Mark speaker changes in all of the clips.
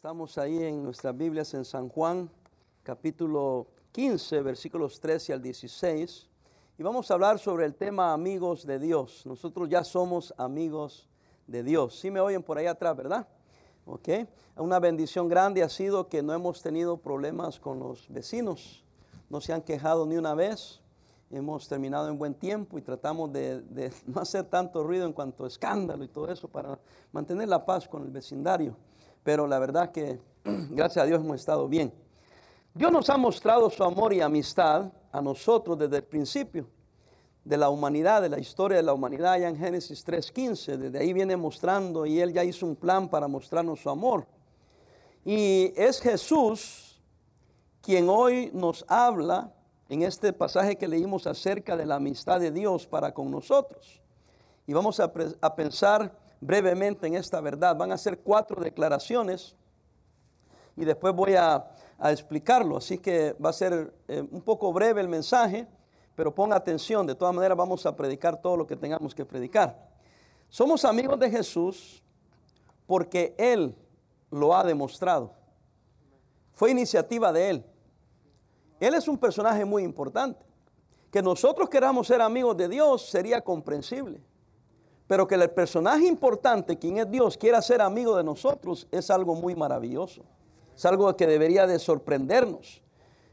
Speaker 1: Estamos ahí en nuestras Biblias en San Juan, capítulo 15, versículos 13 al 16. Y vamos a hablar sobre el tema amigos de Dios. Nosotros ya somos amigos de Dios. Sí me oyen por ahí atrás, ¿verdad? Ok. Una bendición grande ha sido que no hemos tenido problemas con los vecinos. No se han quejado ni una vez. Hemos terminado en buen tiempo y tratamos de, de no hacer tanto ruido en cuanto a escándalo y todo eso para mantener la paz con el vecindario pero la verdad que gracias a Dios hemos estado bien. Dios nos ha mostrado su amor y amistad a nosotros desde el principio de la humanidad, de la historia de la humanidad, ya en Génesis 3.15, desde ahí viene mostrando y Él ya hizo un plan para mostrarnos su amor. Y es Jesús quien hoy nos habla en este pasaje que leímos acerca de la amistad de Dios para con nosotros. Y vamos a, a pensar brevemente en esta verdad. Van a ser cuatro declaraciones y después voy a, explicarlo. Así que va a ser eh, un poco breve el mensaje, pero ponga atención. De todas maneras vamos a predicar todo lo que tengamos que predicar. Somos amigos de Jesús porque Él lo ha demostrado. Fue iniciativa de Él. Él es un personaje muy importante. Que nosotros queramos ser amigos de Dios sería comprensible. Pero que el personaje importante, quien es Dios, quiera ser amigo de nosotros, es algo muy maravilloso. Es algo que debería de sorprendernos.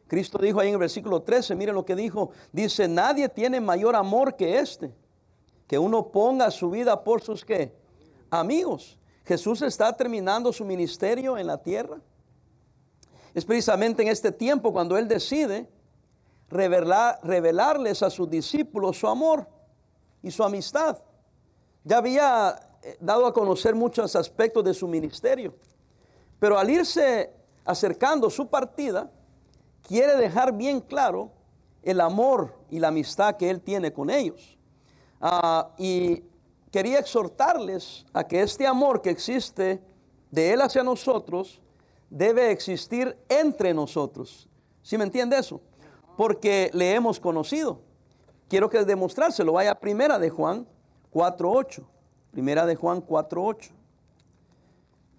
Speaker 1: Cristo dijo ahí en el versículo 13, miren lo que dijo, dice, nadie tiene mayor amor que este, que uno ponga su vida por sus qué? Amigos. Jesús está terminando su ministerio en la tierra. Es precisamente en este tiempo cuando Él decide revelar, revelarles a sus discípulos su amor y su amistad. Ya había eh, dado a conocer muchos aspectos de su ministerio, pero al irse acercando su partida, quiere dejar bien claro el amor y la amistad que él tiene con ellos. Ah, y quería exhortarles a que este amor que existe de él hacia nosotros debe existir entre nosotros. ¿Sí me entiende eso? Porque le hemos conocido. Quiero que demostrárselo. Vaya primera de Juan 4.8. Primera de Juan 4.8.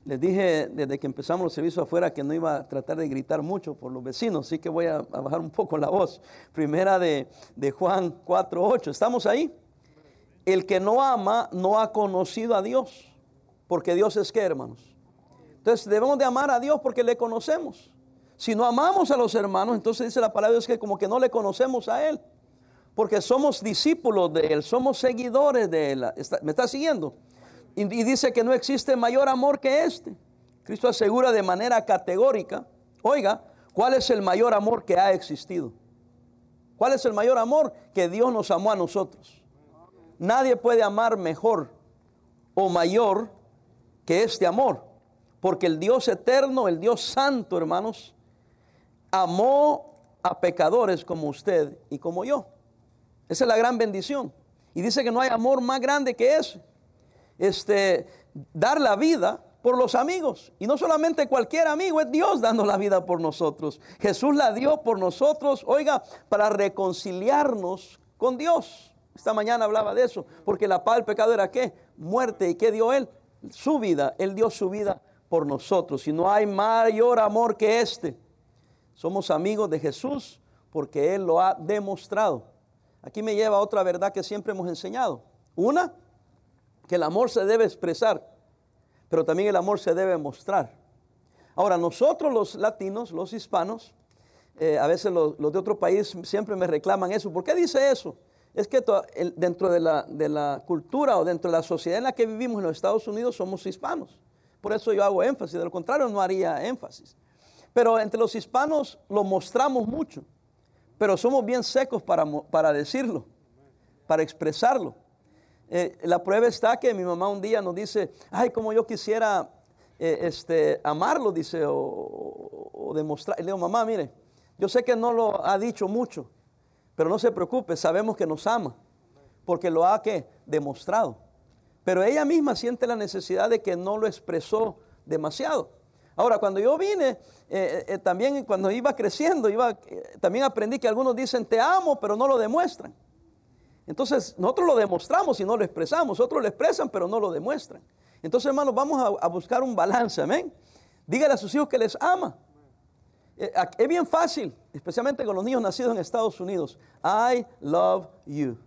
Speaker 1: Les dije desde que empezamos los servicios afuera que no iba a tratar de gritar mucho por los vecinos, así que voy a, bajar un poco la voz. Primera de, de Juan 4.8. ¿Estamos ahí? El que no ama no ha conocido a Dios, porque Dios es que, hermanos. Entonces debemos de amar a Dios porque le conocemos. Si no amamos a los hermanos, entonces dice la palabra de Dios que como que no le conocemos a Él porque somos discípulos de Él, somos seguidores de Él. ¿Me está siguiendo? Y, dice que no existe mayor amor que este. Cristo asegura de manera categórica, oiga, ¿cuál es el mayor amor que ha existido? ¿Cuál es el mayor amor que Dios nos amó a nosotros? Nadie puede amar mejor o mayor que este amor, porque el Dios eterno, el Dios santo, hermanos, amó a pecadores como usted y como yo. Esa es la gran bendición. Y dice que no hay amor más grande que ese. Este, dar la vida por los amigos. Y no solamente cualquier amigo, es Dios dando la vida por nosotros. Jesús la dio por nosotros, oiga, para reconciliarnos con Dios. Esta mañana hablaba de eso, porque la paz del pecado era qué? Muerte. ¿Y qué dio Él? Su vida. Él dio su vida por nosotros. Y no hay mayor amor que este. Somos amigos de Jesús porque Él lo ha demostrado. Aquí me lleva a otra verdad que siempre hemos enseñado. Una, que el amor se debe expresar, pero también el amor se debe mostrar. Ahora, nosotros los latinos, los hispanos, eh, a veces los, de otro país siempre me reclaman eso. ¿Por qué dice eso? Es que dentro de la, de la cultura o dentro de la sociedad en la que vivimos en los Estados Unidos somos hispanos. Por eso yo hago énfasis, de lo contrario no haría énfasis. Pero entre los hispanos lo mostramos mucho pero somos bien secos para, para decirlo, para expresarlo. Eh, la prueba está que mi mamá un día nos dice, ay, como yo quisiera eh, este, amarlo, dice, o, demostrar. Y le digo, mamá, mire, yo sé que no lo ha dicho mucho, pero no se preocupe, sabemos que nos ama, porque lo ha que demostrado. Pero ella misma siente la necesidad de que no lo expresó demasiado. Ahora, cuando yo vine, eh, eh, eh, también cuando iba creciendo, iba, también aprendí que algunos dicen te amo, pero no lo demuestran. Entonces, nosotros lo demostramos y no lo expresamos. Otros lo expresan, pero no lo demuestran. Entonces, hermanos, vamos a, buscar un balance, amén. Dígale a sus hijos que les ama. Es bien fácil, especialmente con los niños nacidos en Estados Unidos. I love you.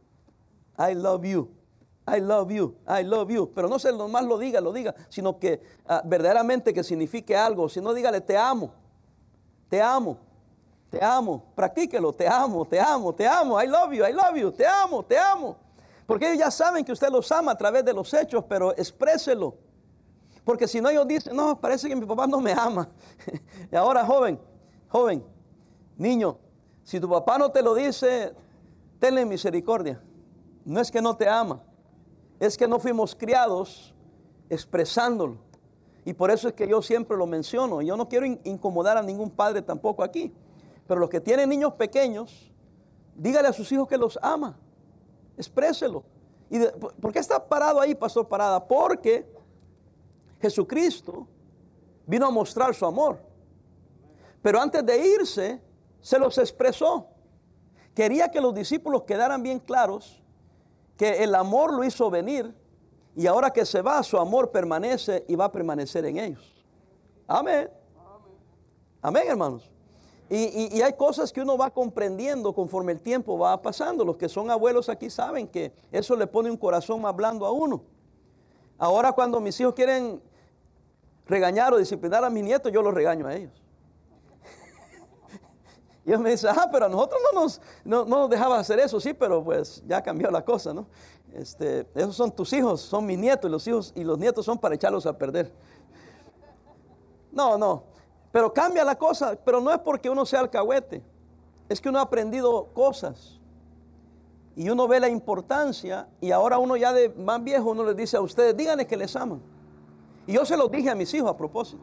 Speaker 1: I love you. I love you, I love you. Pero no se nomás lo diga, lo diga, sino que ah, verdaderamente que signifique algo. Si no, dígale, te amo, te amo, te amo. Practíquelo, te amo, te amo, te amo. I love you, I love you, te amo, te amo. Porque ellos ya saben que usted los ama a través de los hechos, pero expréselo. Porque si no, ellos dicen, no, parece que mi papá no me ama. y ahora, joven, joven, niño, si tu papá no te lo dice, tenle misericordia. No es que no te ama, es que no fuimos criados expresándolo. Y por eso es que yo siempre lo menciono. Yo no quiero incomodar a ningún padre tampoco aquí. Pero los que tienen niños pequeños, dígale a sus hijos que los ama. Expréselo. ¿Y por qué está parado ahí, pastor Parada? Porque Jesucristo vino a mostrar su amor. Pero antes de irse, se los expresó. Quería que los discípulos quedaran bien claros que el amor lo hizo venir y ahora que se va, su amor permanece y va a permanecer en ellos. Amén. Amén, hermanos. Y, y, hay cosas que uno va comprendiendo conforme el tiempo va pasando. Los que son abuelos aquí saben que eso le pone un corazón más blando a uno. Ahora cuando mis hijos quieren regañar o disciplinar a mis nietos, yo los regaño a ellos. Y ellos me dicen, ah, pero a nosotros no nos, no, nos dejaba hacer eso, sí, pero pues ya cambió la cosa, ¿no? Este, esos son tus hijos, son mis nietos, y los hijos y los nietos son para echarlos a perder. No, no, pero cambia la cosa, pero no es porque uno sea alcahuete, es que uno ha aprendido cosas y uno ve la importancia y ahora uno ya de más viejo uno les dice a ustedes, díganle que les aman. Y yo se los dije a mis hijos a propósito.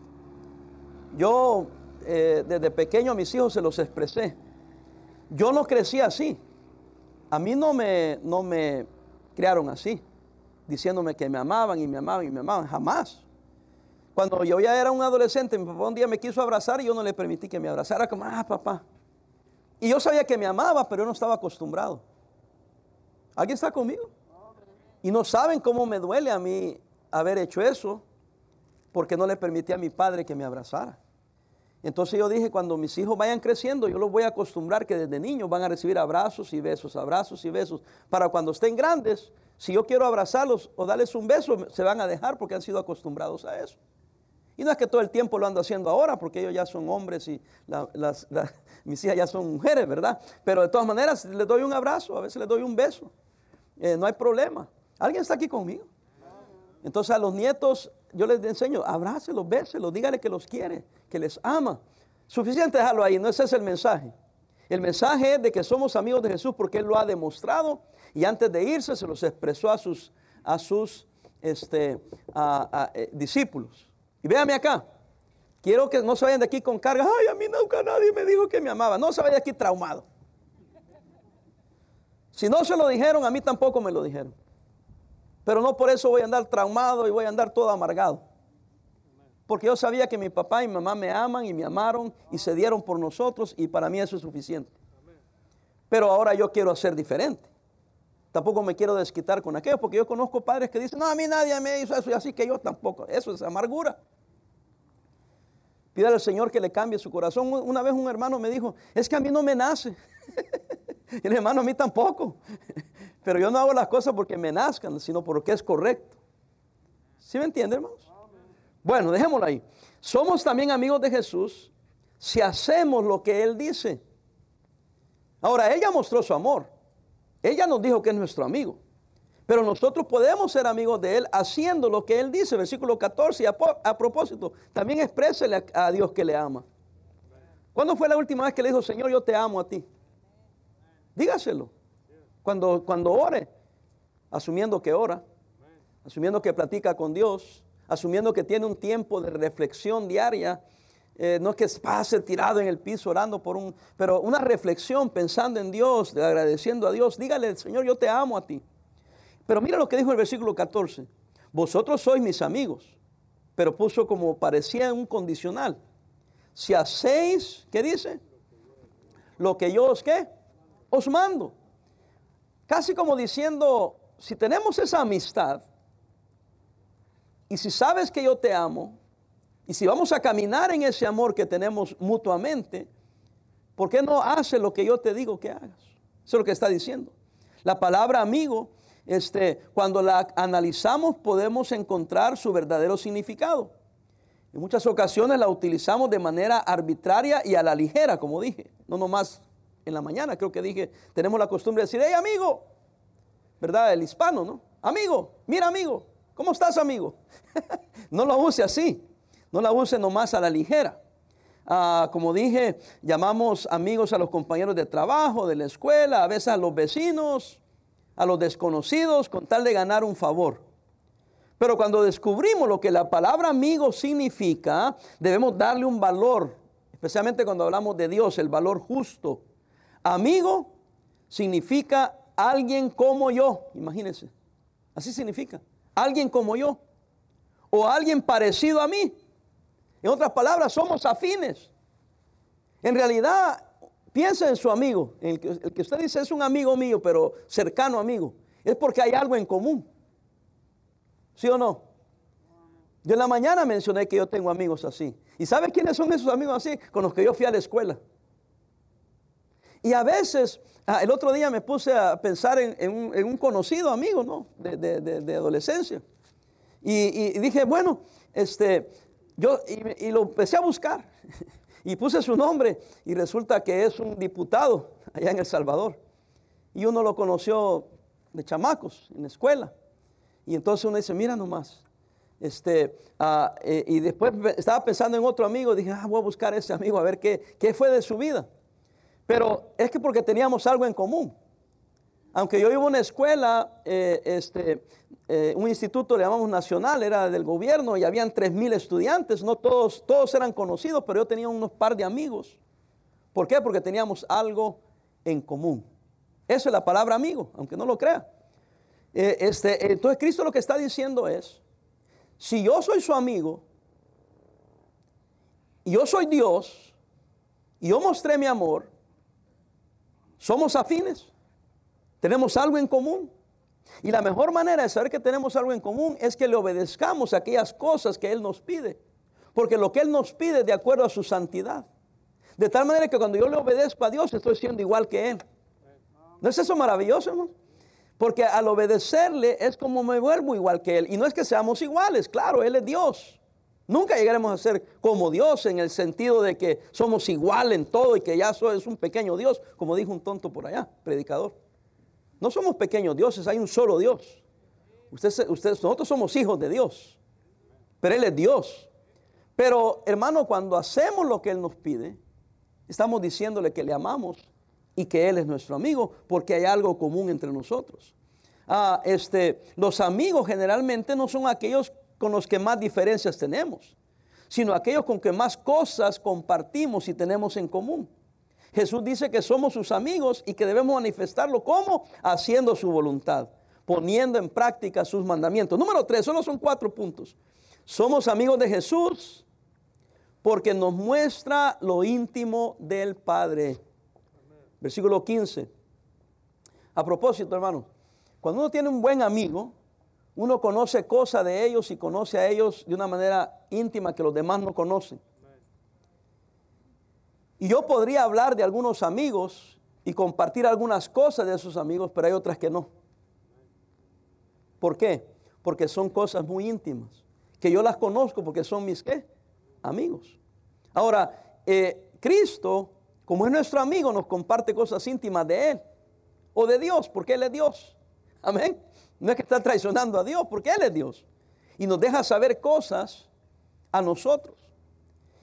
Speaker 1: Yo eh, desde pequeño a mis hijos se los expresé. Yo no crecí así. A mí no me, no me criaron así, diciéndome que me amaban y me amaban y me amaban. Jamás. Cuando yo ya era un adolescente, mi papá un día me quiso abrazar y yo no le permití que me abrazara como, ah, papá. Y yo sabía que me amaba, pero yo no estaba acostumbrado. ¿Alguien está conmigo? Y no saben cómo me duele a mí haber hecho eso, porque no le permití a mi padre que me abrazara. Entonces yo dije, cuando mis hijos vayan creciendo, yo los voy a acostumbrar que desde niños van a recibir abrazos y besos, abrazos y besos, para cuando estén grandes, si yo quiero abrazarlos o darles un beso, se van a dejar porque han sido acostumbrados a eso. Y no es que todo el tiempo lo ando haciendo ahora, porque ellos ya son hombres y mis hijas ya son mujeres, ¿verdad? Pero de todas maneras, les doy un abrazo, a veces les doy un beso. Eh, no hay problema. ¿Alguien está aquí conmigo? Entonces a los nietos yo les enseño, abrácelos, béselos, díganle que los quiere, que les ama. Suficiente dejarlo ahí, no ese es el mensaje. El mensaje es de que somos amigos de Jesús porque Él lo ha demostrado y antes de irse se los expresó a sus, a sus este, eh, discípulos. Y véame acá, quiero que no se vayan de aquí con carga, ay, a mí nunca nadie me dijo que me amaba, no se vayan de aquí traumado. Si no se lo dijeron, a mí tampoco me lo dijeron. Pero no por eso voy a andar traumado y voy a andar todo amargado. Porque yo sabía que mi papá y mi mamá me aman y me amaron y se dieron por nosotros y para mí eso es suficiente. Pero ahora yo quiero hacer diferente. Tampoco me quiero desquitar con aquello porque yo conozco padres que dicen, no, a mí nadie me hizo eso y así que yo tampoco. Eso es amargura. Pídale al Señor que le cambie su corazón. Una vez un hermano me dijo, es que a mí no me nace. y el hermano a mí tampoco. Pero yo no hago las cosas porque me nazcan, sino porque es correcto. ¿Sí me entiende, hermanos? Bueno, dejémoslo ahí. Somos también amigos de Jesús si hacemos lo que Él dice. Ahora, ella mostró su amor. Ella nos dijo que es nuestro amigo. Pero nosotros podemos ser amigos de Él haciendo lo que Él dice, versículo 14. A, a propósito, también exprésele a, a Dios que le ama. ¿Cuándo fue la última vez que le dijo, Señor, yo te amo a ti? Dígaselo. Cuando, cuando ore, asumiendo que ora, asumiendo que platica con Dios, asumiendo que tiene un tiempo de reflexión diaria, eh, no es que pase tirado en el piso orando por un, pero una reflexión pensando en Dios, agradeciendo a Dios, dígale, Señor, yo te amo a ti. Pero mira lo que dijo el versículo 14, vosotros sois mis amigos, pero puso como parecía un condicional. Si hacéis, ¿qué dice? Lo que yo os, ¿qué? Os mando. Casi como diciendo, si tenemos esa amistad y si sabes que yo te amo, Y si vamos a caminar en ese amor que tenemos mutuamente, ¿por qué no haces lo que yo te digo que hagas? Eso es lo que está diciendo. La palabra amigo, este, cuando la analizamos podemos encontrar su verdadero significado. En muchas ocasiones la utilizamos de manera arbitraria y a la ligera, como dije. No nomás en la mañana, creo que dije, tenemos la costumbre de decir, hey amigo, ¿verdad? El hispano, ¿no? Amigo, mira amigo, ¿cómo estás amigo? no lo use así, no la use nomás a la ligera. Ah, como dije, llamamos amigos a los compañeros de trabajo, de la escuela, a veces a los vecinos, a los desconocidos, con tal de ganar un favor. Pero cuando descubrimos lo que la palabra amigo significa, debemos darle un valor, especialmente cuando hablamos de Dios, el valor justo. Amigo significa alguien como yo, imagínense. Así significa, alguien como yo. O alguien parecido a mí. En otras palabras, somos afines. En realidad, piensa en su amigo. El que, usted dice es un amigo mío, pero cercano amigo. Es porque hay algo en común. ¿Sí o no? Yo en la mañana mencioné que yo tengo amigos así. ¿Y sabe quiénes son esos amigos así? Con los que yo fui a la escuela. Y a veces, ah, el otro día me puse a pensar en, un, conocido amigo, ¿no? De, adolescencia. Y, dije, bueno, este, yo, y, y, lo empecé a buscar. Y puse su nombre y resulta que es un diputado allá en El Salvador. Y uno lo conoció de chamacos en la escuela. Y entonces uno dice, mira nomás. Este, ah, eh, y después estaba pensando en otro amigo, dije, ah, voy a buscar a ese amigo a ver qué, qué fue de su vida. Pero es que porque teníamos algo en común. Aunque yo iba a una escuela, eh, este, eh, un instituto le llamamos nacional, era del gobierno y habían tres mil estudiantes, no todos, todos eran conocidos, pero yo tenía unos par de amigos. ¿Por qué? Porque teníamos algo en común. Eso es la palabra amigo, aunque no lo crea. Eh, este, entonces Cristo lo que está diciendo es, si yo soy su amigo, y yo soy Dios, y yo mostré mi amor, somos afines, tenemos algo en común. Y la mejor manera de saber que tenemos algo en común es que le obedezcamos aquellas cosas que Él nos pide. Porque lo que Él nos pide es de acuerdo a su santidad. De tal manera que cuando yo le obedezco a Dios estoy siendo igual que Él. ¿No es eso maravilloso, hermano? Porque al obedecerle es como me vuelvo igual que Él. Y no es que seamos iguales, claro, Él es Dios. Nunca llegaremos a ser como Dios en el sentido de que somos igual en todo y que ya es un pequeño Dios, como dijo un tonto por allá, predicador. No somos pequeños dioses, hay un solo Dios. Ustedes, nosotros somos hijos de Dios, pero Él es Dios. Pero hermano, cuando hacemos lo que Él nos pide, estamos diciéndole que le amamos y que Él es nuestro amigo, porque hay algo común entre nosotros. Ah, este, los amigos generalmente no son aquellos con los que más diferencias tenemos, sino aquellos con que más cosas compartimos y tenemos en común. Jesús dice que somos sus amigos y que debemos manifestarlo como haciendo su voluntad, poniendo en práctica sus mandamientos. Número tres, solo son cuatro puntos. Somos amigos de Jesús porque nos muestra lo íntimo del Padre. Versículo 15. A propósito, hermano, cuando uno tiene un buen amigo, uno conoce cosas de ellos y conoce a ellos de una manera íntima que los demás no conocen. Y yo podría hablar de algunos amigos y compartir algunas cosas de esos amigos, pero hay otras que no. ¿Por qué? Porque son cosas muy íntimas, que yo las conozco porque son mis qué? Amigos. Ahora, eh, Cristo como es nuestro amigo, nos comparte cosas íntimas de Él o de Dios, porque Él es Dios. Amén. No es que está traicionando a Dios, porque Él es Dios. Y nos deja saber cosas a nosotros.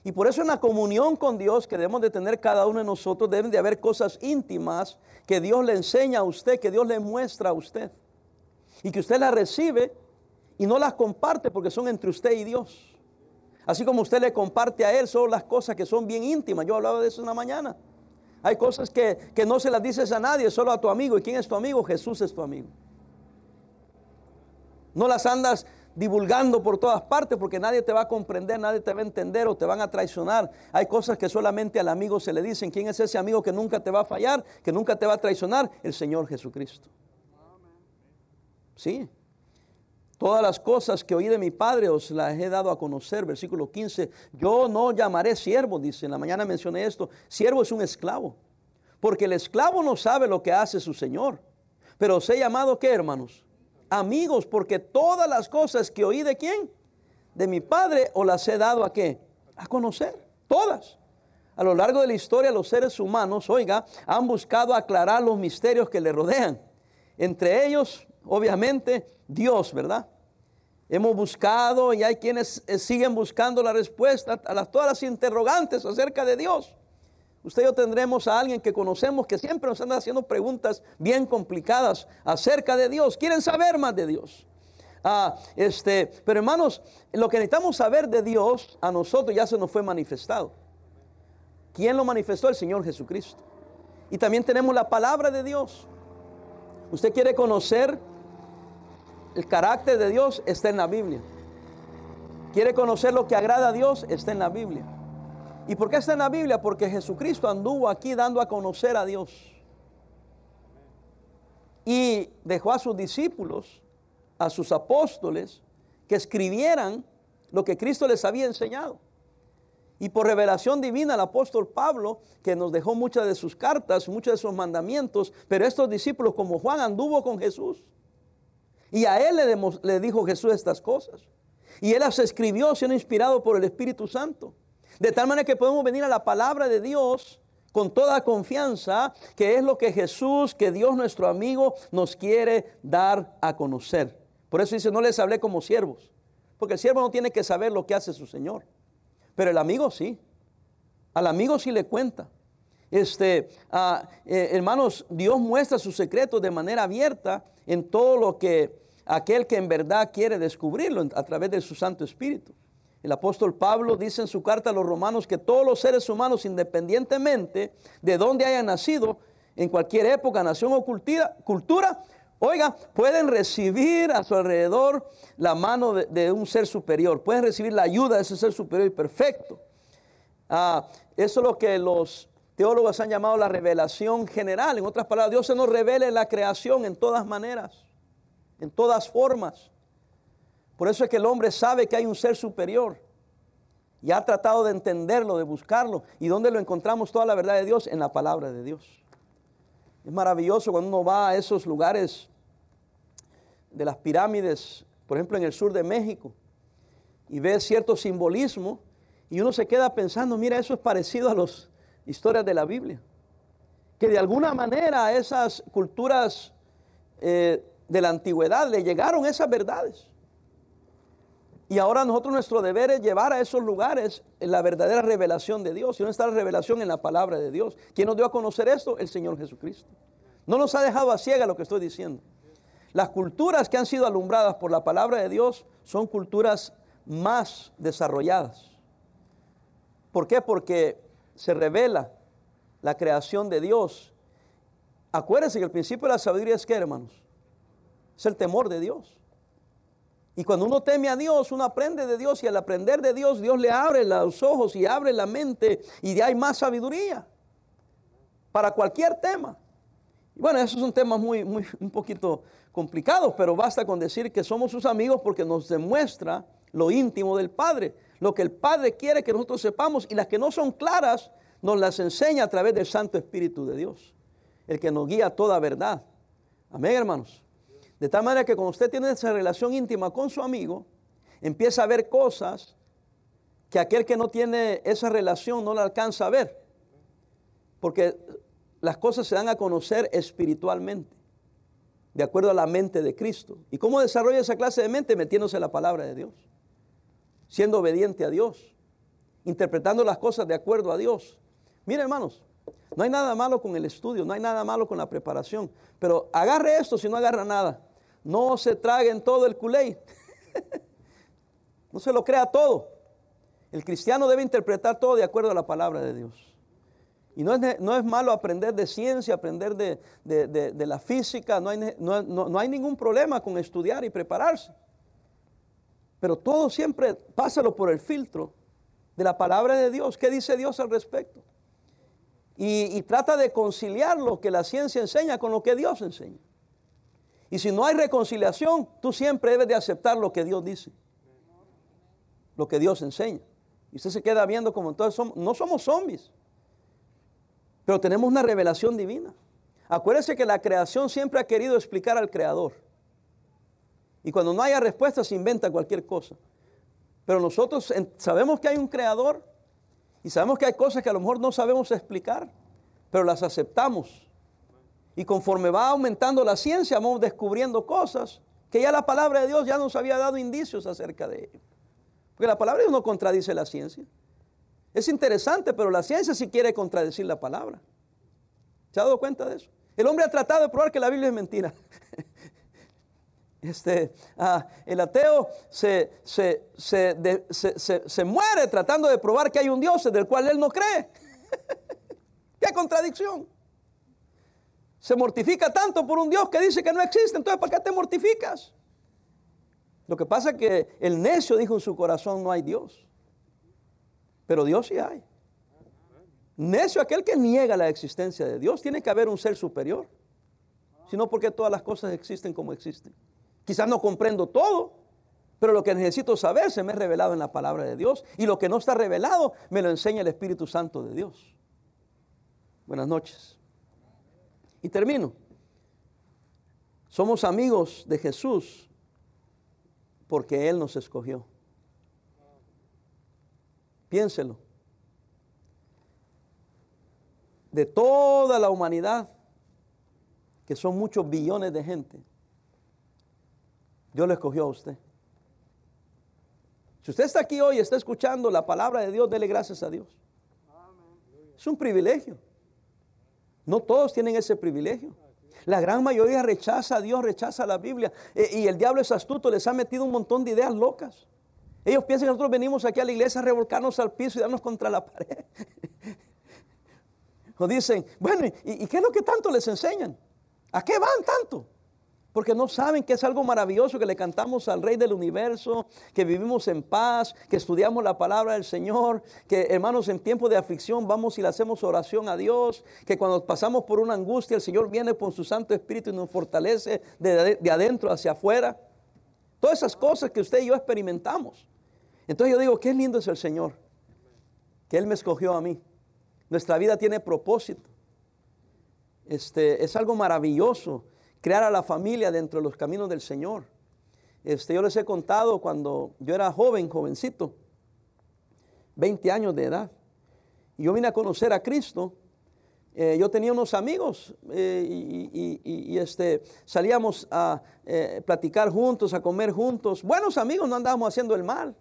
Speaker 1: Y por eso en la comunión con Dios que debemos de tener cada uno de nosotros, deben de haber cosas íntimas que Dios le enseña a usted, que Dios le muestra a usted. Y que usted las recibe y no las comparte porque son entre usted y Dios. Así como usted le comparte a él solo las cosas que son bien íntimas. Yo hablaba de eso una mañana. Hay cosas que, no se las dices a nadie, solo a tu amigo. ¿Y quién es tu amigo? Jesús es tu amigo. No las andas divulgando por todas partes porque nadie te va a comprender, nadie te va a entender o te van a traicionar. Hay cosas que solamente al amigo se le dicen. ¿Quién es ese amigo que nunca te va a fallar, que nunca te va a traicionar? El Señor Jesucristo. Sí. Todas las cosas que oí de mi Padre os las he dado a conocer. Versículo 15. Yo no llamaré siervo, dice. En la mañana mencioné esto. Siervo es un esclavo. Porque el esclavo no sabe lo que hace su Señor. Pero os he llamado, ¿qué hermanos? Amigos, porque todas las cosas que oí de quién? De mi Padre os las he dado a qué? A conocer. Todas. A lo largo de la historia los seres humanos, oiga, han buscado aclarar los misterios que le rodean. Entre ellos, obviamente, Dios, ¿verdad? Hemos buscado y hay quienes eh, siguen buscando la respuesta a las, todas las interrogantes acerca de Dios. Usted y yo tendremos a alguien que conocemos que siempre nos anda haciendo preguntas bien complicadas acerca de Dios. Quieren saber más de Dios. Ah, este, pero hermanos, lo que necesitamos saber de Dios a nosotros ya se nos fue manifestado. ¿Quién lo manifestó? El Señor Jesucristo. Y también tenemos la palabra de Dios. Usted quiere conocer el carácter de Dios, está en la Biblia. Quiere conocer lo que agrada a Dios, está en la Biblia. ¿Y por qué está en la Biblia? Porque Jesucristo anduvo aquí dando a conocer a Dios. Y dejó a sus discípulos, a sus apóstoles, que escribieran lo que Cristo les había enseñado. Y por revelación divina el apóstol Pablo, que nos dejó muchas de sus cartas, muchos de sus mandamientos, pero estos discípulos como Juan anduvo con Jesús. Y a él le, le dijo Jesús estas cosas. Y él las escribió siendo inspirado por el Espíritu Santo. De tal manera que podemos venir a la palabra de Dios con toda confianza, que es lo que Jesús, que Dios nuestro amigo, nos quiere dar a conocer. Por eso dice, no les hablé como siervos, porque el siervo no tiene que saber lo que hace su Señor. Pero el amigo sí. Al amigo sí le cuenta. Este, ah, eh, hermanos, Dios muestra sus secretos de manera abierta en todo lo que aquel que en verdad quiere descubrirlo a través de su Santo Espíritu. El apóstol Pablo dice en su carta a los romanos que todos los seres humanos, independientemente de dónde hayan nacido, en cualquier época, nación o cultura, Oiga, pueden recibir a su alrededor la mano de, un ser superior, pueden recibir la ayuda de ese ser superior y perfecto. Ah, eso es lo que los teólogos han llamado la revelación general. En otras palabras, Dios se nos revela en la creación en todas maneras, en todas formas. Por eso es que el hombre sabe que hay un ser superior y ha tratado de entenderlo, de buscarlo. ¿Y dónde lo encontramos toda la verdad de Dios? En la palabra de Dios. Es maravilloso cuando uno va a esos lugares de las pirámides, por ejemplo en el sur de México, y ve cierto simbolismo, y uno se queda pensando, mira, eso es parecido a las historias de la Biblia. Que de alguna manera a esas culturas eh, de la antigüedad le llegaron esas verdades. Y ahora nosotros nuestro deber es llevar a esos lugares la verdadera revelación de Dios. Y no está la revelación en la palabra de Dios. ¿Quién nos dio a conocer esto? El Señor Jesucristo. No nos ha dejado a ciega lo que estoy diciendo. Las culturas que han sido alumbradas por la palabra de Dios son culturas más desarrolladas. ¿Por qué? Porque se revela la creación de Dios. Acuérdense que el principio de la sabiduría es que, hermanos, es el temor de Dios. Y cuando uno teme a Dios, uno aprende de Dios y al aprender de Dios, Dios le abre los ojos y abre la mente y hay más sabiduría para cualquier tema. Bueno, esos son temas muy, muy, un poquito complicados, pero basta con decir que somos sus amigos porque nos demuestra lo íntimo del Padre, lo que el Padre quiere que nosotros sepamos y las que no son claras nos las enseña a través del Santo Espíritu de Dios, el que nos guía a toda verdad. Amén, hermanos. De tal manera que cuando usted tiene esa relación íntima con su amigo, empieza a ver cosas que aquel que no tiene esa relación no la alcanza a ver. Porque las cosas se dan a conocer espiritualmente, de acuerdo a la mente de Cristo. ¿Y cómo desarrolla esa clase de mente? Metiéndose en la palabra de Dios, siendo obediente a Dios, interpretando las cosas de acuerdo a Dios. Mire, hermanos, no hay nada malo con el estudio, no hay nada malo con la preparación, pero agarre esto si no agarra nada. No se traguen todo el culé. no se lo crea todo. El cristiano debe interpretar todo de acuerdo a la palabra de Dios. Y no es, no es malo aprender de ciencia, aprender de, la física, no hay, no hay ningún problema con estudiar y prepararse. Pero todo siempre pásalo por el filtro de la palabra de Dios. ¿Qué dice Dios al respecto? Y, trata de conciliar lo que la ciencia enseña con lo que Dios enseña. Y si no hay reconciliación, tú siempre debes de aceptar lo que Dios dice, lo que Dios enseña. Y usted se queda viendo como entonces no somos zombies, pero tenemos una revelación divina. Acuérdese que la creación siempre ha querido explicar al creador. Y cuando no haya respuesta se inventa cualquier cosa. Pero nosotros sabemos que hay un creador y sabemos que hay cosas que a lo mejor no sabemos explicar, pero las aceptamos. Y conforme va aumentando la ciencia, vamos descubriendo cosas que ya la palabra de Dios ya nos había dado indicios acerca de ello. Porque la palabra de Dios no contradice la ciencia. Es interesante, pero la ciencia sí quiere contradecir la palabra. ¿Se ha dado cuenta de eso? El hombre ha tratado de probar que la Biblia es mentira. Este, ah, el ateo se, se, muere tratando de probar que hay un Dios del cual él no cree. ¡Qué contradicción! Se mortifica tanto por un Dios que dice que no existe, entonces ¿para qué te mortificas? Lo que pasa es que el necio dijo en su corazón no hay Dios, pero Dios sí hay. Necio aquel que niega la existencia de Dios, tiene que haber un ser superior, sino porque todas las cosas existen como existen. Quizás no comprendo todo, pero lo que necesito saber se me ha revelado en la palabra de Dios y lo que no está revelado me lo enseña el Espíritu Santo de Dios. Buenas noches. Y termino. Somos amigos de Jesús porque Él nos escogió. Piénselo. De toda la humanidad, que son muchos billones de gente, Dios lo escogió a usted. Si usted está aquí hoy y está escuchando la palabra de Dios, dele gracias a Dios. Es un privilegio. No todos tienen ese privilegio. La gran mayoría rechaza a Dios, rechaza la Biblia. E, y el diablo es astuto, les ha metido un montón de ideas locas. Ellos piensan que nosotros venimos aquí a la iglesia a revolcarnos al piso y darnos contra la pared. o dicen, bueno, ¿y qué es lo que tanto les enseñan? ¿A qué van tanto? Porque no saben que es algo maravilloso que le cantamos al Rey del Universo, que vivimos en paz, que estudiamos la palabra del Señor, que hermanos en tiempo de aflicción vamos y le hacemos oración a Dios, que cuando pasamos por una angustia el Señor viene con su Santo Espíritu y nos fortalece de, de adentro hacia afuera. Todas esas cosas que usted y yo experimentamos. Entonces yo digo, qué lindo es el Señor, que Él me escogió a mí. Nuestra vida tiene propósito. Este, es algo maravilloso crear a la familia dentro de los caminos del Señor. Este, yo les he contado cuando yo era joven, jovencito, 20 años de edad, y yo vine a conocer a Cristo. Eh, yo tenía unos amigos eh, y, este, salíamos a eh, platicar juntos, a comer juntos. Buenos amigos, no andábamos haciendo el mal.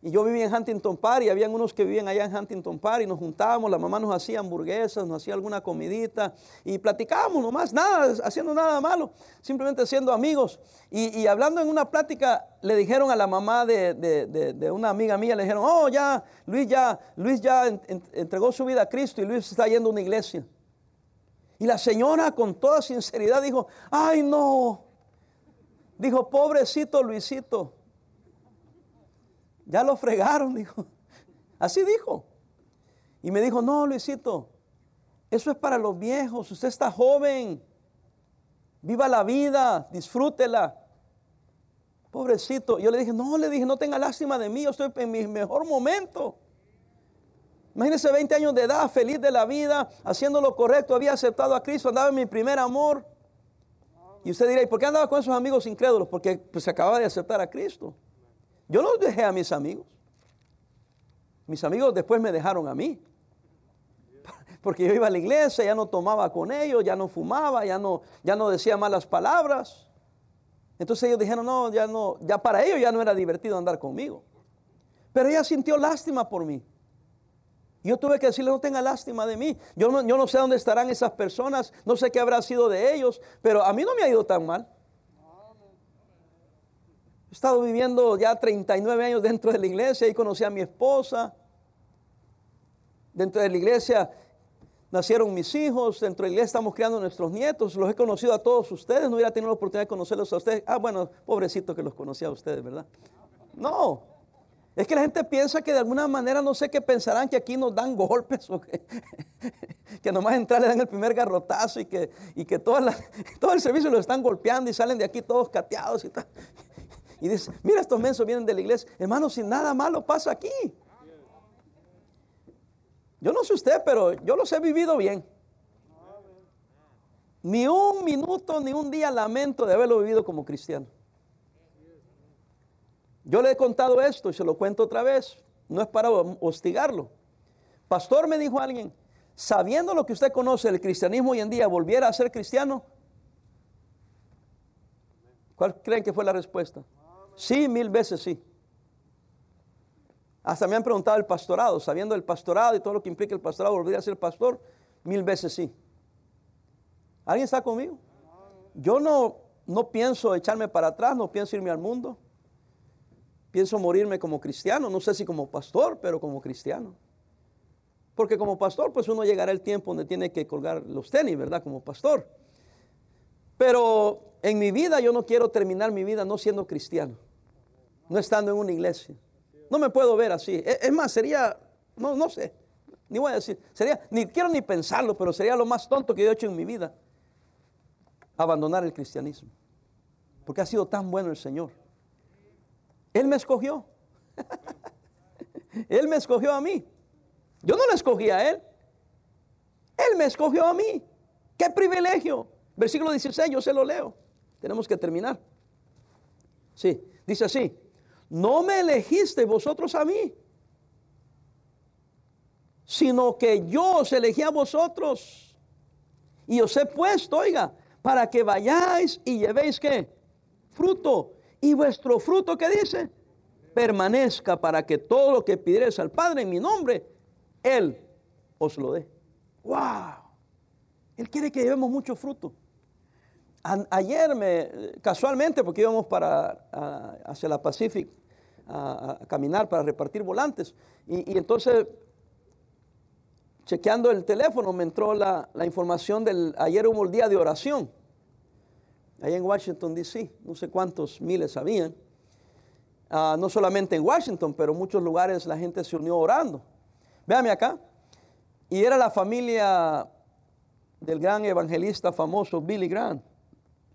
Speaker 1: Y yo vivía en Huntington Park y habían unos que vivían allá en Huntington Park y nos juntábamos, la mamá nos hacía hamburguesas, nos hacía alguna comidita y platicábamos nomás, nada, haciendo nada malo, simplemente siendo amigos. Y, hablando en una plática, le dijeron a la mamá de, una amiga mía, le dijeron, oh, ya, Luis ya, Luis ya entregó su vida a Cristo y Luis está yendo a una iglesia. Y la señora con toda sinceridad dijo, ay no, dijo, pobrecito Luisito. Ya lo fregaron, dijo. Así dijo. Y me dijo, no, Luisito, eso es para los viejos. Usted está joven. Viva la vida, disfrútela. Pobrecito. Yo le dije, no, le dije, no tenga lástima de mí. Yo estoy en mi mejor momento. Imagínese 20 años de edad, feliz de la vida, haciendo lo correcto, había aceptado a Cristo, andaba en mi primer amor. Y usted dirá, ¿y por qué andaba con esos amigos incrédulos? Porque pues, se acababa de aceptar a Cristo. Yo no dejé a mis amigos. Mis amigos después me dejaron a mí. Porque yo iba a la iglesia, ya no tomaba con ellos, ya no fumaba, ya no, ya no decía malas palabras. Entonces ellos dijeron, no, ya no, ya para ellos ya no era divertido andar conmigo. Pero ella sintió lástima por mí. Yo tuve que decirle, no tenga lástima de mí. Yo no, yo no sé dónde estarán esas personas, no sé qué habrá sido de ellos, pero a mí no me ha ido tan mal. He estado viviendo ya 39 años dentro de la iglesia y conocí a mi esposa. Dentro de la iglesia nacieron mis hijos, dentro de la iglesia estamos criando nuestros nietos. Los he conocido a todos ustedes, no hubiera tenido la oportunidad de conocerlos a ustedes. Ah, bueno, pobrecito que los conocía a ustedes, ¿verdad? No, Es que la gente piensa que de alguna manera, no sé qué pensarán, que aquí nos dan golpes o que, nomás entrar le dan el primer garrotazo y que, y que todo el servicio lo están golpeando y salen de aquí todos cateados y tal. Y dice, mira estos mensos vienen de la iglesia. Hermano, si nada malo pasa aquí. Yo no sé usted, pero yo los he vivido bien. Ni un minuto, ni un día lamento de haberlo vivido como cristiano. Yo le he contado esto y se lo cuento otra vez. No es para hostigarlo. Pastor, me dijo alguien, sabiendo lo que usted conoce del cristianismo hoy en día, ¿volviera a ser cristiano? ¿Cuál creen que fue la respuesta? Sí, mil veces sí. Hasta me han preguntado el pastorado, sabiendo el pastorado y todo lo que implica el pastorado, ¿volvería a ser pastor? Mil veces sí. ¿Alguien está conmigo? Yo no, no pienso echarme para atrás, no pienso irme al mundo. Pienso morirme como cristiano, no sé si como pastor, pero como cristiano. Porque como pastor, pues uno llegará el tiempo donde tiene que colgar los tenis, ¿verdad? Como pastor. Pero en mi vida yo no quiero terminar mi vida no siendo cristiano, no estando en una iglesia. No me puedo ver así. E, es más, sería, no, no sé, ni voy a decir, sería, ni quiero ni pensarlo, pero sería lo más tonto que yo he hecho en mi vida, abandonar el cristianismo. Porque ha sido tan bueno el Señor. Él me escogió. él me escogió a mí. Yo no le escogí a Él. Él me escogió a mí. ¡Qué privilegio! Versículo 16, yo se lo leo. Tenemos que terminar. Sí, dice así. No me elegiste vosotros a mí, sino que yo os elegí a vosotros. Y os he puesto, oiga, para que vayáis y llevéis qué? Fruto y vuestro fruto, ¿qué dice? Permanezca para que todo lo que pidierais al Padre en mi nombre, Él os lo dé. ¡Wow! Él quiere que llevemos mucho fruto. Ayer me, casualmente, porque íbamos para, hacia la Pacific a, caminar para repartir volantes, y, entonces chequeando el teléfono me entró la, información del, ayer hubo el día de oración allá en Washington, D.C., no sé cuántos miles habían. Ah, no solamente en Washington, pero en muchos lugares la gente se unió orando. Véame acá. Y era la familia del gran evangelista famoso Billy Graham,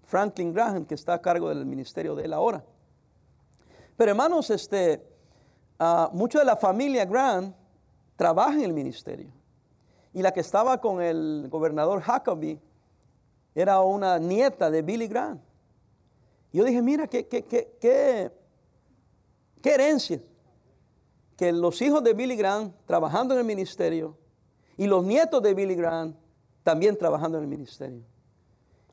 Speaker 1: Franklin Graham, que está a cargo del ministerio de él ahora. Pero hermanos, este, uh, mucho de la familia Graham trabaja en el ministerio. Y la que estaba con el gobernador Huckabee era una nieta de Billy Graham. Yo dije, mira, qué, qué, qué, qué, herencia. Que los hijos de Billy Graham trabajando en el ministerio y los nietos de Billy Graham también trabajando en el ministerio.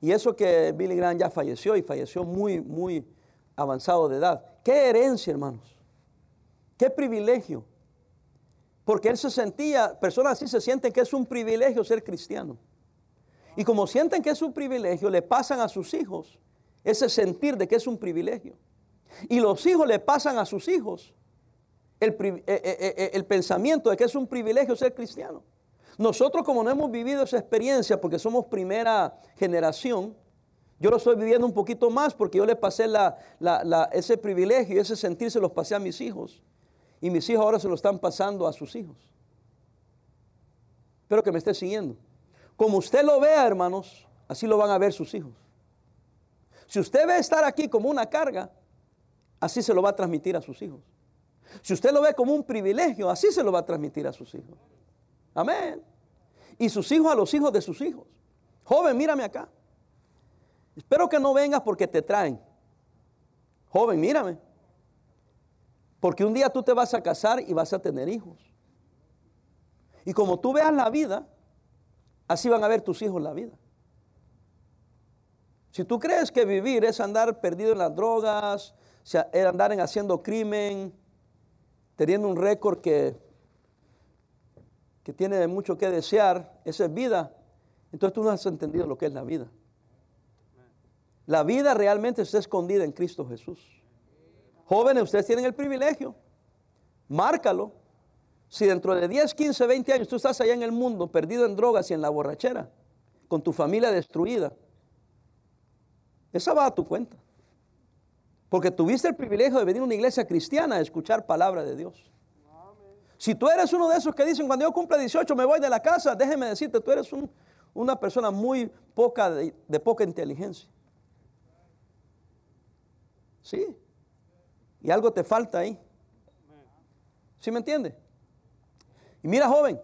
Speaker 1: Y eso que Billy Graham ya falleció y falleció muy, muy avanzado de edad. Qué herencia, hermanos. Qué privilegio. Porque él se sentía, personas así se sienten que es un privilegio ser cristiano. Y como sienten que es un privilegio, le pasan a sus hijos ese sentir de que es un privilegio. Y los hijos le pasan a sus hijos el, eh, eh, eh, el, pensamiento de que es un privilegio ser cristiano. Nosotros como no hemos vivido esa experiencia porque somos primera generación, yo lo estoy viviendo un poquito más porque yo le pasé ese privilegio y ese sentir se los pasé a mis hijos. Y mis hijos ahora se lo están pasando a sus hijos. Espero que me esté siguiendo. Como usted lo vea, hermanos, así lo van a ver sus hijos. Si usted ve estar aquí como una carga, así se lo va a transmitir a sus hijos. Si usted lo ve como un privilegio, así se lo va a transmitir a sus hijos. Amén. Y sus hijos a los hijos de sus hijos. Joven, mírame acá. Espero que no vengas porque te traen. Joven, mírame. Porque un día tú te vas a casar y vas a tener hijos. Y como tú veas la vida, Así van a ver tus hijos la vida. Si tú crees que vivir es andar perdido en las drogas, andar en haciendo crimen, teniendo un récord que, que tiene mucho que desear, esa es vida, entonces tú no has entendido lo que es la vida. La vida realmente está escondida en Cristo Jesús. Jóvenes, ustedes tienen el privilegio. Márcalo. Si dentro de 10, 15, 20 años tú estás allá en el mundo perdido en drogas y en la borrachera, con tu familia destruida, esa va a tu cuenta. Porque tuviste el privilegio de venir a una iglesia cristiana a escuchar palabra de Dios. Si tú eres uno de esos que dicen, cuando yo cumpla 18 me voy de la casa, déjeme decirte, tú eres una persona muy poca de, de poca inteligencia. Sí. Y algo te falta ahí. ¿Sí me entiende? Y mira, joven,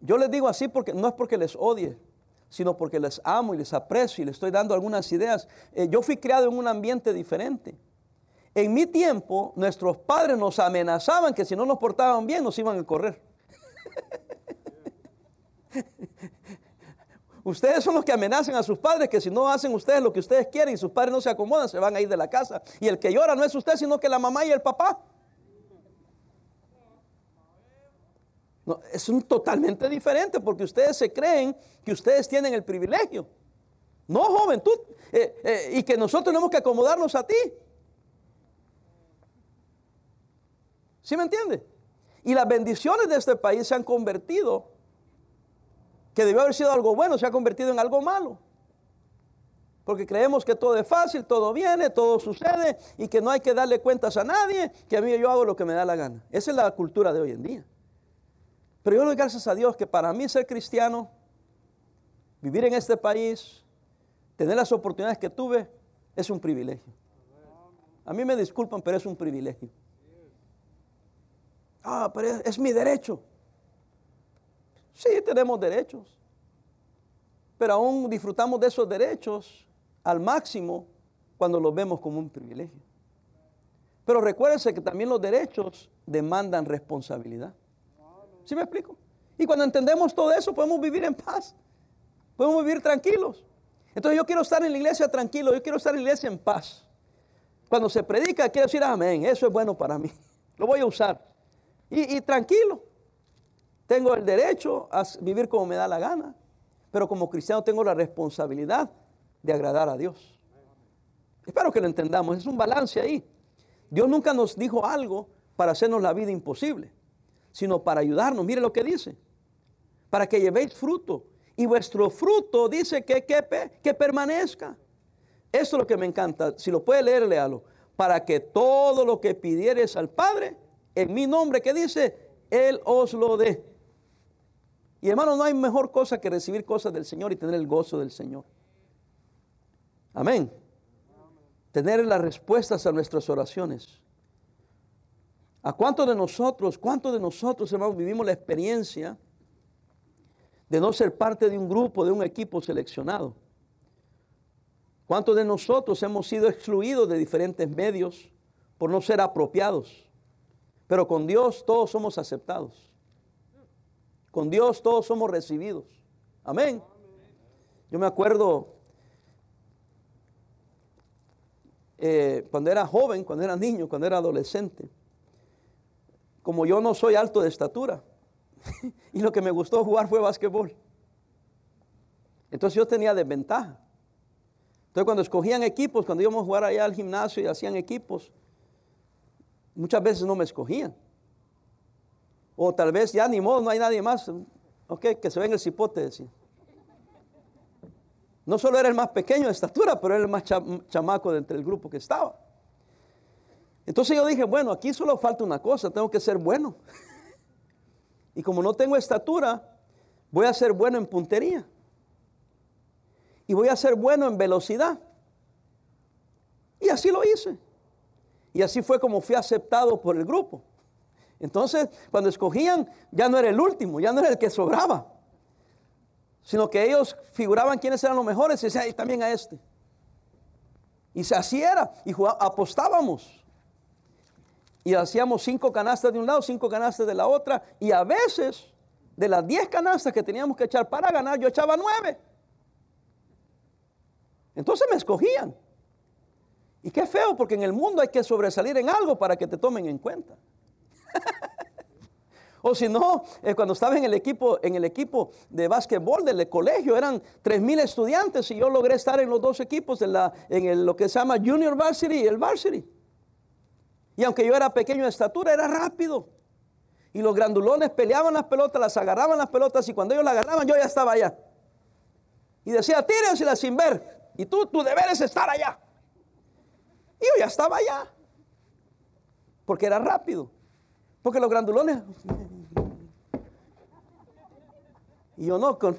Speaker 1: yo les digo así porque no es porque les odie, sino porque les amo y les aprecio y les estoy dando algunas ideas. Eh, yo fui criado en un ambiente diferente. En mi tiempo, nuestros padres nos amenazaban que si no nos portaban bien nos iban a correr. Ustedes son los que amenazan a sus padres que si no hacen ustedes lo que ustedes quieren y sus padres no se acomodan, se van a ir de la casa. Y el que llora no es usted, sino que la mamá y el papá. No, es un totalmente diferente porque ustedes se creen que ustedes tienen el privilegio. No, joven, eh, eh, y que nosotros tenemos que acomodarnos a ti. ¿Sí me entiende? Y las bendiciones de este país se han convertido que debió haber sido algo bueno, se ha convertido en algo malo. Porque creemos que todo es fácil, todo viene, todo sucede y que no hay que darle cuentas a nadie, que a mí yo hago lo que me da la gana. Esa es la cultura de hoy en día. Pero yo doy gracias a Dios que para mí ser cristiano, vivir en este país, tener las oportunidades que tuve, es un privilegio. A mí me disculpan, pero es un privilegio. Ah, pero es, mi derecho. Sí, tenemos derechos, pero aún disfrutamos de esos derechos al máximo cuando los vemos como un privilegio. Pero recuérdense que también los derechos demandan responsabilidad. ¿Sí me explico? Y cuando entendemos todo eso, podemos vivir en paz. Podemos vivir tranquilos. Entonces yo quiero estar en la iglesia tranquilo, yo quiero estar en la iglesia en paz. Cuando se predica, quiero decir amén, eso es bueno para mí. Lo voy a usar. Y, tranquilo. Tengo el derecho a vivir como me da la gana, pero como cristiano tengo la responsabilidad de agradar a Dios. Espero que lo entendamos, es un balance ahí. Dios nunca nos dijo algo para hacernos la vida imposible, sino para ayudarnos. Mire lo que dice, para que llevéis fruto. Y vuestro fruto dice que, que, permanezca. Esto es lo que me encanta. Si lo puede leer, léalo. Para que todo lo que pidieres al Padre, en mi nombre, que dice, Él os lo dé. Y hermano, no hay mejor cosa que recibir cosas del Señor y tener el gozo del Señor. Amén. Tener las respuestas a nuestras oraciones. ¿A cuántos de nosotros, cuántos de nosotros, hermanos, vivimos la experiencia de no ser parte de un grupo, de un equipo seleccionado? ¿Cuántos de nosotros hemos sido excluidos de diferentes medios por no ser apropiados? Pero con Dios todos somos aceptados. Con Dios todos somos recibidos. Amén. Yo me acuerdo eh, cuando era joven, cuando era niño, cuando era adolescente. Como yo no soy alto de estatura, y lo que me gustó jugar fue básquetbol. Entonces yo tenía desventaja. Entonces cuando escogían equipos, cuando íbamos a jugar allá al gimnasio y hacían equipos, muchas veces no me escogían. O tal vez ya ni modo, no hay nadie más. Ok, que se venga el cipote, decía. No solo era el más pequeño de estatura, pero era el más chamaco de entre el grupo que estaba. Entonces yo dije, bueno, aquí solo falta una cosa, tengo que ser bueno. y como no tengo estatura, voy a ser bueno en puntería. Y voy a ser bueno en velocidad. Y así lo hice. Y así fue como fui aceptado por el grupo. Entonces, cuando escogían, ya no era el último, ya no era el que sobraba, sino que ellos figuraban quiénes eran los mejores y decían, y también a este. Y así era, y apostábamos. Y hacíamos cinco canastas de un lado, cinco canastas de la otra, y a veces, de las diez canastas que teníamos que echar para ganar, yo echaba nueve. Entonces me escogían. Y qué feo, porque en el mundo hay que sobresalir en algo para que te tomen en cuenta. o si no, eh, cuando estaba en el equipo, en el equipo de básquetbol del colegio, eran tres mil estudiantes y yo logré estar en los dos equipos, en, la, en lo que se llama Junior Varsity y el Varsity. Y aunque yo era pequeño de estatura, era rápido. Y los grandulones peleaban las pelotas, las agarraban las pelotas y cuando ellos la agarraban yo ya estaba allá. Y decía, tírensela sin ver. Y tú, tu deber es estar allá. Y yo ya estaba allá. Porque era rápido. Porque los grandulones. Y yo no, con.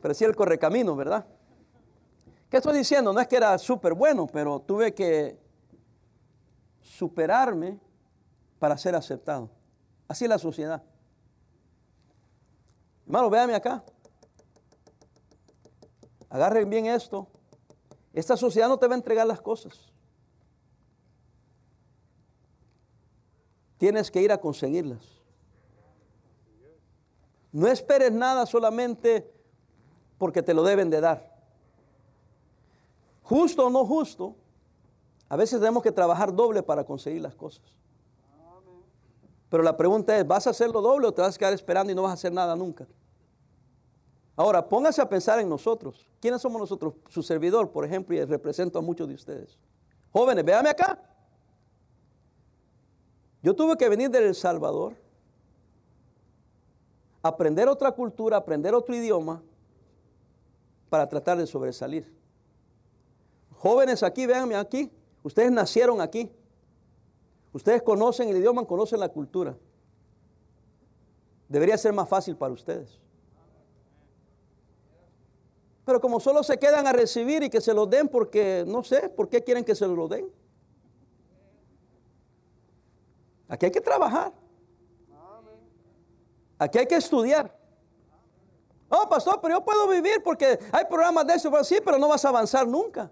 Speaker 1: Parecía el correcamino, ¿verdad? ¿Qué estoy diciendo? No es que era súper bueno, pero tuve que superarme para ser aceptado. Así es la sociedad. Hermano, véame acá. Agarren bien esto. Esta sociedad no te va a entregar las cosas. Tienes que ir a conseguirlas. No esperes nada solamente porque te lo deben de dar. Justo o no justo, a veces tenemos que trabajar doble para conseguir las cosas. Pero la pregunta es, ¿vas a hacerlo doble o te vas a quedar esperando y no vas a hacer nada nunca? Ahora, póngase a pensar en nosotros. ¿Quiénes somos nosotros? Su servidor, por ejemplo, y represento a muchos de ustedes. Jóvenes, véame acá. Yo tuve que venir del El Salvador, aprender otra cultura, aprender otro idioma, para tratar de sobresalir. Jóvenes aquí, véanme aquí. Ustedes nacieron aquí. Ustedes conocen el idioma, conocen la cultura. Debería ser más fácil para ustedes. Pero como solo se quedan a recibir y que se lo den porque, no sé, ¿por qué quieren que se lo den? Aquí hay que trabajar. Aquí hay que estudiar. Oh, pastor, pero yo puedo vivir porque hay programas de eso. Sí, pero no vas a avanzar nunca.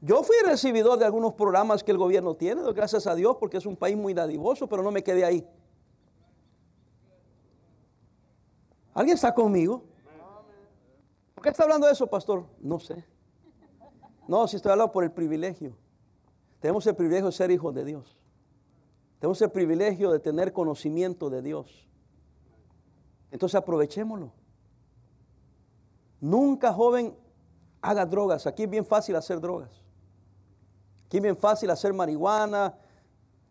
Speaker 1: Yo fui recibidor de algunos programas que el gobierno tiene, gracias a Dios, porque es un país muy dadivoso, pero no me quedé ahí. ¿Alguien está conmigo? ¿Por qué está hablando de eso, pastor? No sé. No, si estoy hablando por el privilegio. Tenemos el privilegio de ser hijos de Dios. Tenemos el privilegio de tener conocimiento de Dios. Entonces aprovechémoslo. Nunca, joven, haga drogas. Aquí es bien fácil hacer drogas. Aquí es bien fácil hacer marihuana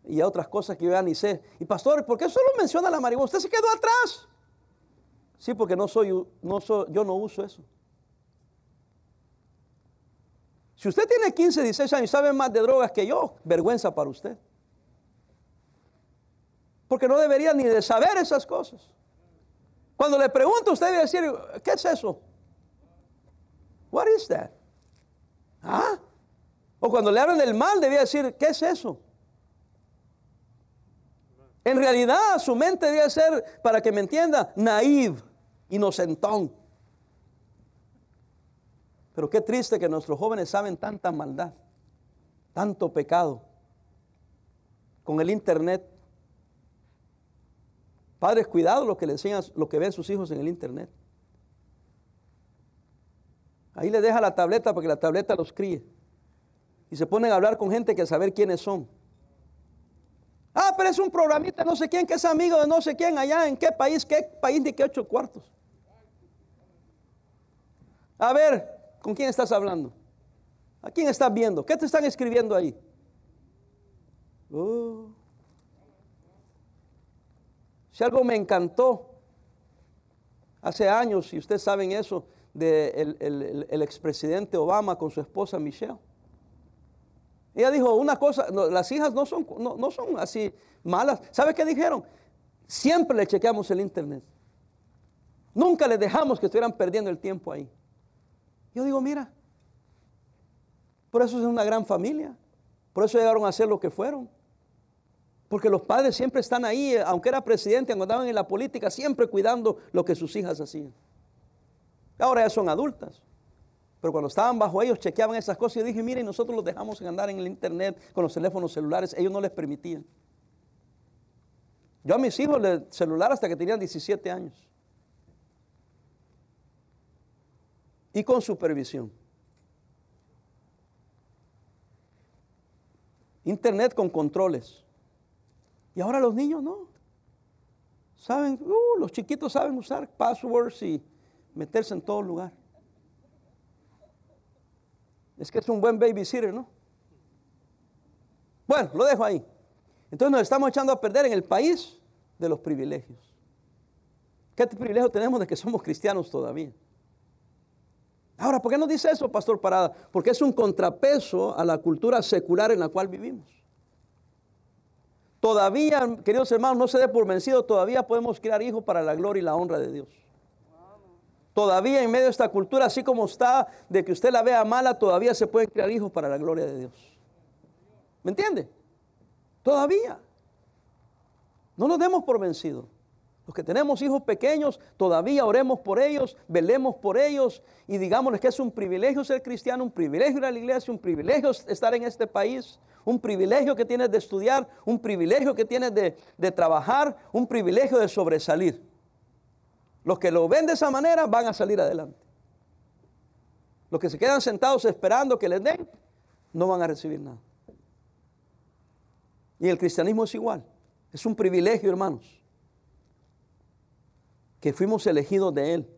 Speaker 1: y otras cosas que yo ya ni sé. Y pastor, ¿por qué solo menciona la marihuana? Usted se quedó atrás. Sí, porque no soy, yo no uso eso. Si usted tiene 15, 16 años y sabe más de drogas que yo, vergüenza para usted. Porque no debería ni de saber esas cosas. Cuando le pregunto, usted debe decir, ¿qué es eso? What is that? ¿Ah? O cuando le hablan del mal, debía decir, ¿qué es eso? En realidad, su mente debe ser, para que me entienda, naive, inocentón. Pero qué triste que nuestros jóvenes saben tanta maldad, tanto pecado. Con el internet. Padres, cuidado lo que le enseñan, lo que ven sus hijos en el internet. Ahí le deja la tableta para que la tableta los críe. Y se ponen a hablar con gente que saber quiénes son. Ah, pero es un programita, no sé quién, que es amigo de no sé quién, allá en qué país, qué país de qué ocho cuartos. A ver, ¿con quién estás hablando? ¿A quién estás viendo? ¿Qué te están escribiendo ahí? Oh. Si algo me encantó hace años, y ustedes saben eso, del de el, expresidente Obama con su esposa Michelle. Ella dijo una cosa, las hijas no son, no, son así malas. ¿Sabe qué dijeron? Siempre le chequeamos el internet. Nunca le dejamos que estuvieran perdiendo el tiempo ahí. Yo digo, mira, por eso es una gran familia. Por eso llegaron a ser lo que fueron. Porque los padres siempre están ahí, aunque era presidente, aunque andaban en la política, siempre cuidando lo que sus hijas hacían. Ahora ya son adultas. Pero cuando estaban bajo ellos, chequeaban esas cosas y dije, miren, nosotros los dejamos andar en el internet con los teléfonos celulares, ellos no les permitían. Yo a mis hijos les celular hasta que tenían 17 años. Y con supervisión. Internet con controles. Y ahora los niños no. Saben, uh, los chiquitos saben usar passwords y meterse en todo lugar. Es que es un buen babysitter, ¿no? Bueno, lo dejo ahí. Entonces nos estamos echando a perder en el país de los privilegios. ¿Qué privilegio tenemos de que somos cristianos todavía? Ahora, ¿por qué no dice eso, Pastor Parada? Porque es un contrapeso a la cultura secular en la cual vivimos. Todavía, queridos hermanos, no se dé por vencido, todavía podemos criar hijos para la gloria y la honra de Dios. Todavía en medio de esta cultura, así como está, de que usted la vea mala, todavía se pueden criar hijos para la gloria de Dios. ¿Me entiende? Todavía. No nos demos por vencidos. Los que tenemos hijos pequeños, todavía oremos por ellos, velemos por ellos y digámosles que es un privilegio ser cristiano, un privilegio ir a la iglesia, un privilegio estar en este país, un privilegio que tienes de estudiar, un privilegio que tienes de, de trabajar, un privilegio de sobresalir. Los que lo ven de esa manera van a salir adelante. Los que se quedan sentados esperando que les den, no van a recibir nada. Y el cristianismo es igual. Es un privilegio, hermanos, que fuimos elegidos de Él.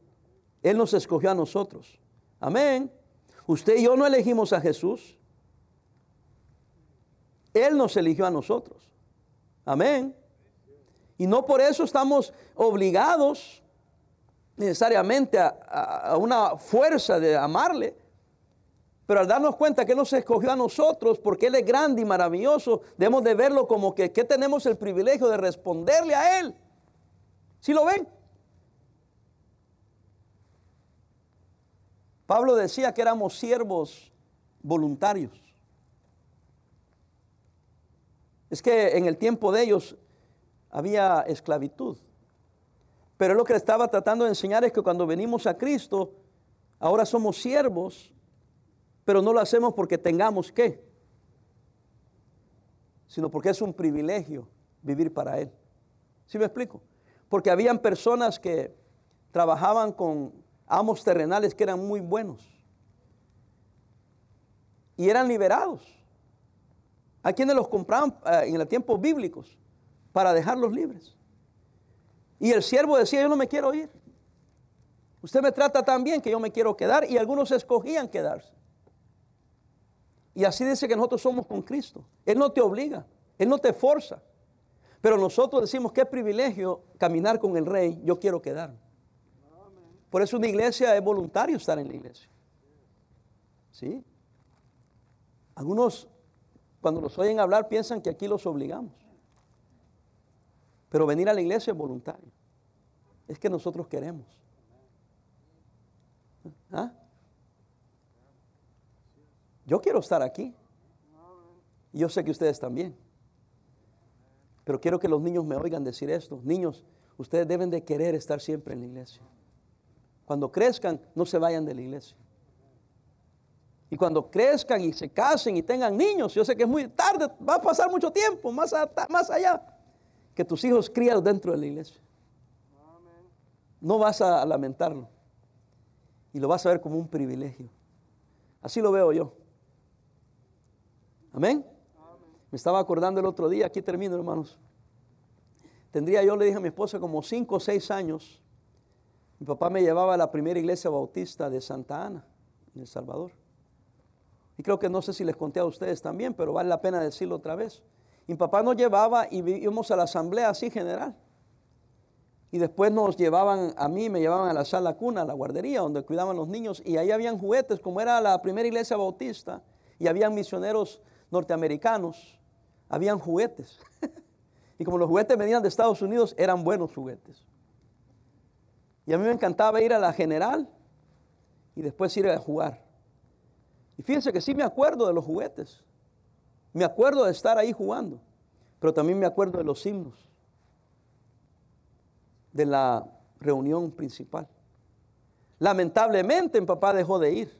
Speaker 1: Él nos escogió a nosotros. Amén. Usted y yo no elegimos a Jesús. Él nos eligió a nosotros. Amén. Y no por eso estamos obligados necesariamente a, una fuerza de amarle, pero al darnos cuenta que Él nos escogió a nosotros porque Él es grande y maravilloso, debemos de verlo como que, que tenemos el privilegio de responderle a Él. ¿Sí lo ven? Pablo decía que éramos siervos voluntarios. Es que en el tiempo de ellos había esclavitud. Pero lo que le estaba tratando de enseñar es que cuando venimos a Cristo, ahora somos siervos, pero no lo hacemos porque tengamos que, sino porque es un privilegio vivir para Él. ¿Sí me explico? Porque habían personas que trabajaban con amos terrenales que eran muy buenos y eran liberados. Hay quienes los compraban eh, en los tiempos bíblicos para dejarlos libres. Y el siervo decía, yo no me quiero ir. Usted me trata tan bien que yo me quiero quedar. Y algunos escogían quedarse. Y así dice que nosotros somos con Cristo. Él no te obliga, Él no te forza. Pero nosotros decimos, qué privilegio caminar con el rey, yo quiero quedarme. Por eso una iglesia es voluntario estar en la iglesia. ¿Sí? Algunos, cuando los oyen hablar, piensan que aquí los obligamos. Pero venir a la iglesia es voluntario. Es que nosotros queremos. ¿Ah? Yo quiero estar aquí. Y yo sé que ustedes también. Pero quiero que los niños me oigan decir esto. Niños, ustedes deben de querer estar siempre en la iglesia. Cuando crezcan, no se vayan de la iglesia. Y cuando crezcan y se casen y tengan niños, yo sé que es muy tarde, va a pasar mucho tiempo, más, más allá que tus hijos crían dentro de la iglesia. No vas a lamentarlo. Y lo vas a ver como un privilegio. Así lo veo yo. Amén. Me estaba acordando el otro día, aquí termino hermanos. Tendría yo, le dije a mi esposa, como cinco o seis años. Mi papá me llevaba a la primera iglesia bautista de Santa Ana, en El Salvador. Y creo que no sé si les conté a ustedes también, pero vale la pena decirlo otra vez. Mi papá nos llevaba y íbamos a la asamblea así general. Y después nos llevaban, a mí me llevaban a la sala cuna, a la guardería, donde cuidaban los niños. Y ahí habían juguetes, como era la primera iglesia bautista, y habían misioneros norteamericanos, habían juguetes. y como los juguetes venían de Estados Unidos, eran buenos juguetes. Y a mí me encantaba ir a la general y después ir a jugar. Y fíjense que sí me acuerdo de los juguetes. Me acuerdo de estar ahí jugando, pero también me acuerdo de los himnos, de la reunión principal. Lamentablemente mi papá dejó de ir.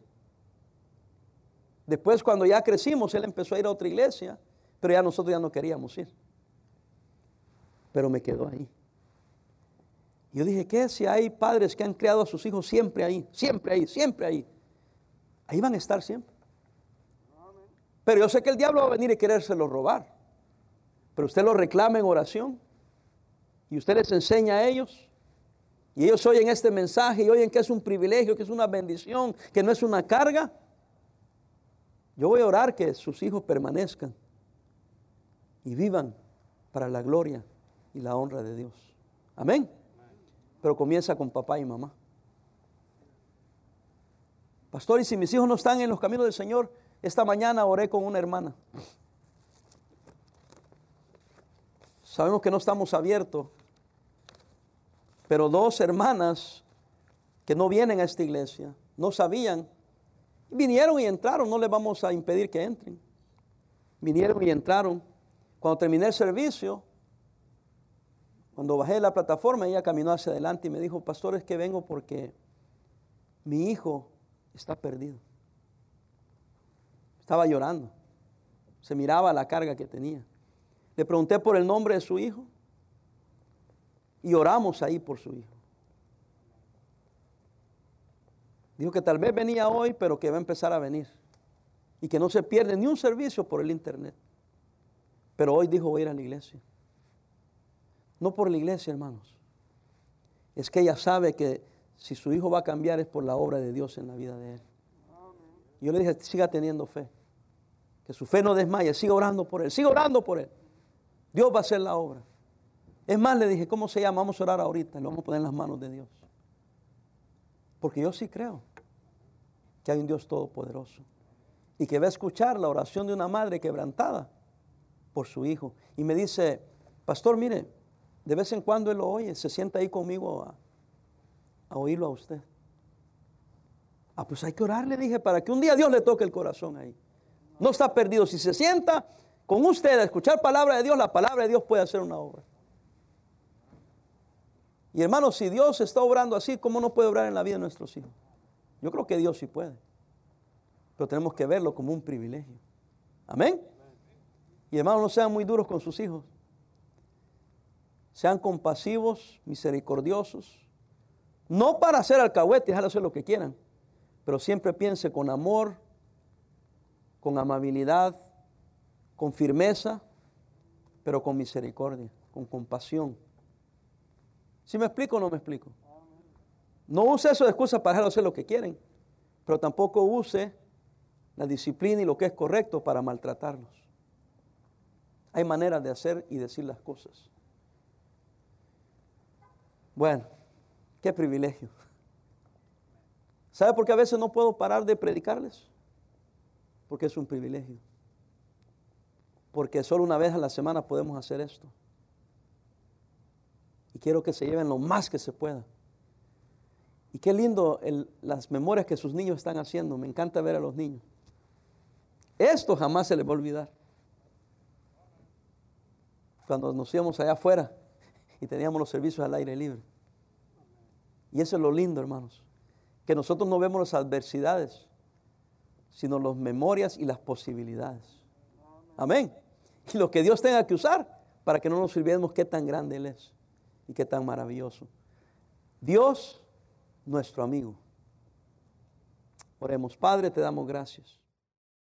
Speaker 1: Después cuando ya crecimos, él empezó a ir a otra iglesia, pero ya nosotros ya no queríamos ir. Pero me quedó ahí. Yo dije, ¿qué si hay padres que han criado a sus hijos siempre ahí, siempre ahí, siempre ahí? Ahí van a estar siempre. Pero yo sé que el diablo va a venir y querérselo robar. Pero usted lo reclama en oración. Y usted les enseña a ellos. Y ellos oyen este mensaje y oyen que es un privilegio, que es una bendición, que no es una carga. Yo voy a orar que sus hijos permanezcan y vivan para la gloria y la honra de Dios. Amén. Pero comienza con papá y mamá. Pastor, y si mis hijos no están en los caminos del Señor, esta mañana oré con una hermana. Sabemos que no estamos abiertos, pero dos hermanas que no vienen a esta iglesia, no sabían, vinieron y entraron, no les vamos a impedir que entren. Vinieron y entraron. Cuando terminé el servicio, cuando bajé de la plataforma, ella caminó hacia adelante y me dijo, pastor, es que vengo porque mi hijo está perdido. Estaba llorando. Se miraba la carga que tenía. Le pregunté por el nombre de su hijo y oramos ahí por su hijo. Dijo que tal vez venía hoy, pero que va a empezar a venir. Y que no se pierde ni un servicio por el internet. Pero hoy dijo voy a ir a la iglesia. No por la iglesia, hermanos. Es que ella sabe que si su hijo va a cambiar es por la obra de Dios en la vida de él. Yo le dije, siga teniendo fe. Que su fe no desmaye, siga orando por él, siga orando por él. Dios va a hacer la obra. Es más, le dije, ¿cómo se llama? Vamos a orar ahorita, lo vamos a poner en las manos de Dios. Porque yo sí creo que hay un Dios todopoderoso y que va a escuchar la oración de una madre quebrantada por su hijo. Y me dice, pastor, mire, de vez en cuando él lo oye, se sienta ahí conmigo a, a oírlo a usted. Ah, pues hay que orar, le dije, para que un día Dios le toque el corazón ahí. No está perdido. Si se sienta con usted a escuchar palabra de Dios, la palabra de Dios puede hacer una obra. Y hermanos, si Dios está obrando así, ¿cómo no puede obrar en la vida de nuestros hijos? Yo creo que Dios sí puede. Pero tenemos que verlo como un privilegio. Amén. Y hermanos, no sean muy duros con sus hijos. Sean compasivos, misericordiosos, no para hacer alcahuete y dejar hacer lo que quieran, pero siempre piense con amor, con amabilidad, con firmeza, pero con misericordia, con compasión. ¿Sí me explico o no me explico? No use eso de excusa para hacer lo que quieren, pero tampoco use la disciplina y lo que es correcto para maltratarlos. Hay maneras de hacer y decir las cosas. Bueno, Qué privilegio. ¿Sabe por qué a veces no puedo parar de predicarles? Porque es un privilegio. Porque solo una vez a la semana podemos hacer esto. Y quiero que se lleven lo más que se pueda. Y qué lindo las memorias que sus niños están haciendo. Me encanta ver a los niños. Esto jamás se les va a olvidar. Cuando nos íbamos allá afuera y teníamos los servicios al aire libre. Y eso es lo lindo, hermanos, que nosotros no vemos las adversidades, sino las memorias y las posibilidades. Amén. Y lo que Dios tenga que usar para que no nos olvidemos qué tan grande Él es y qué tan maravilloso. Dios, nuestro amigo. Oremos, Padre, te damos gracias.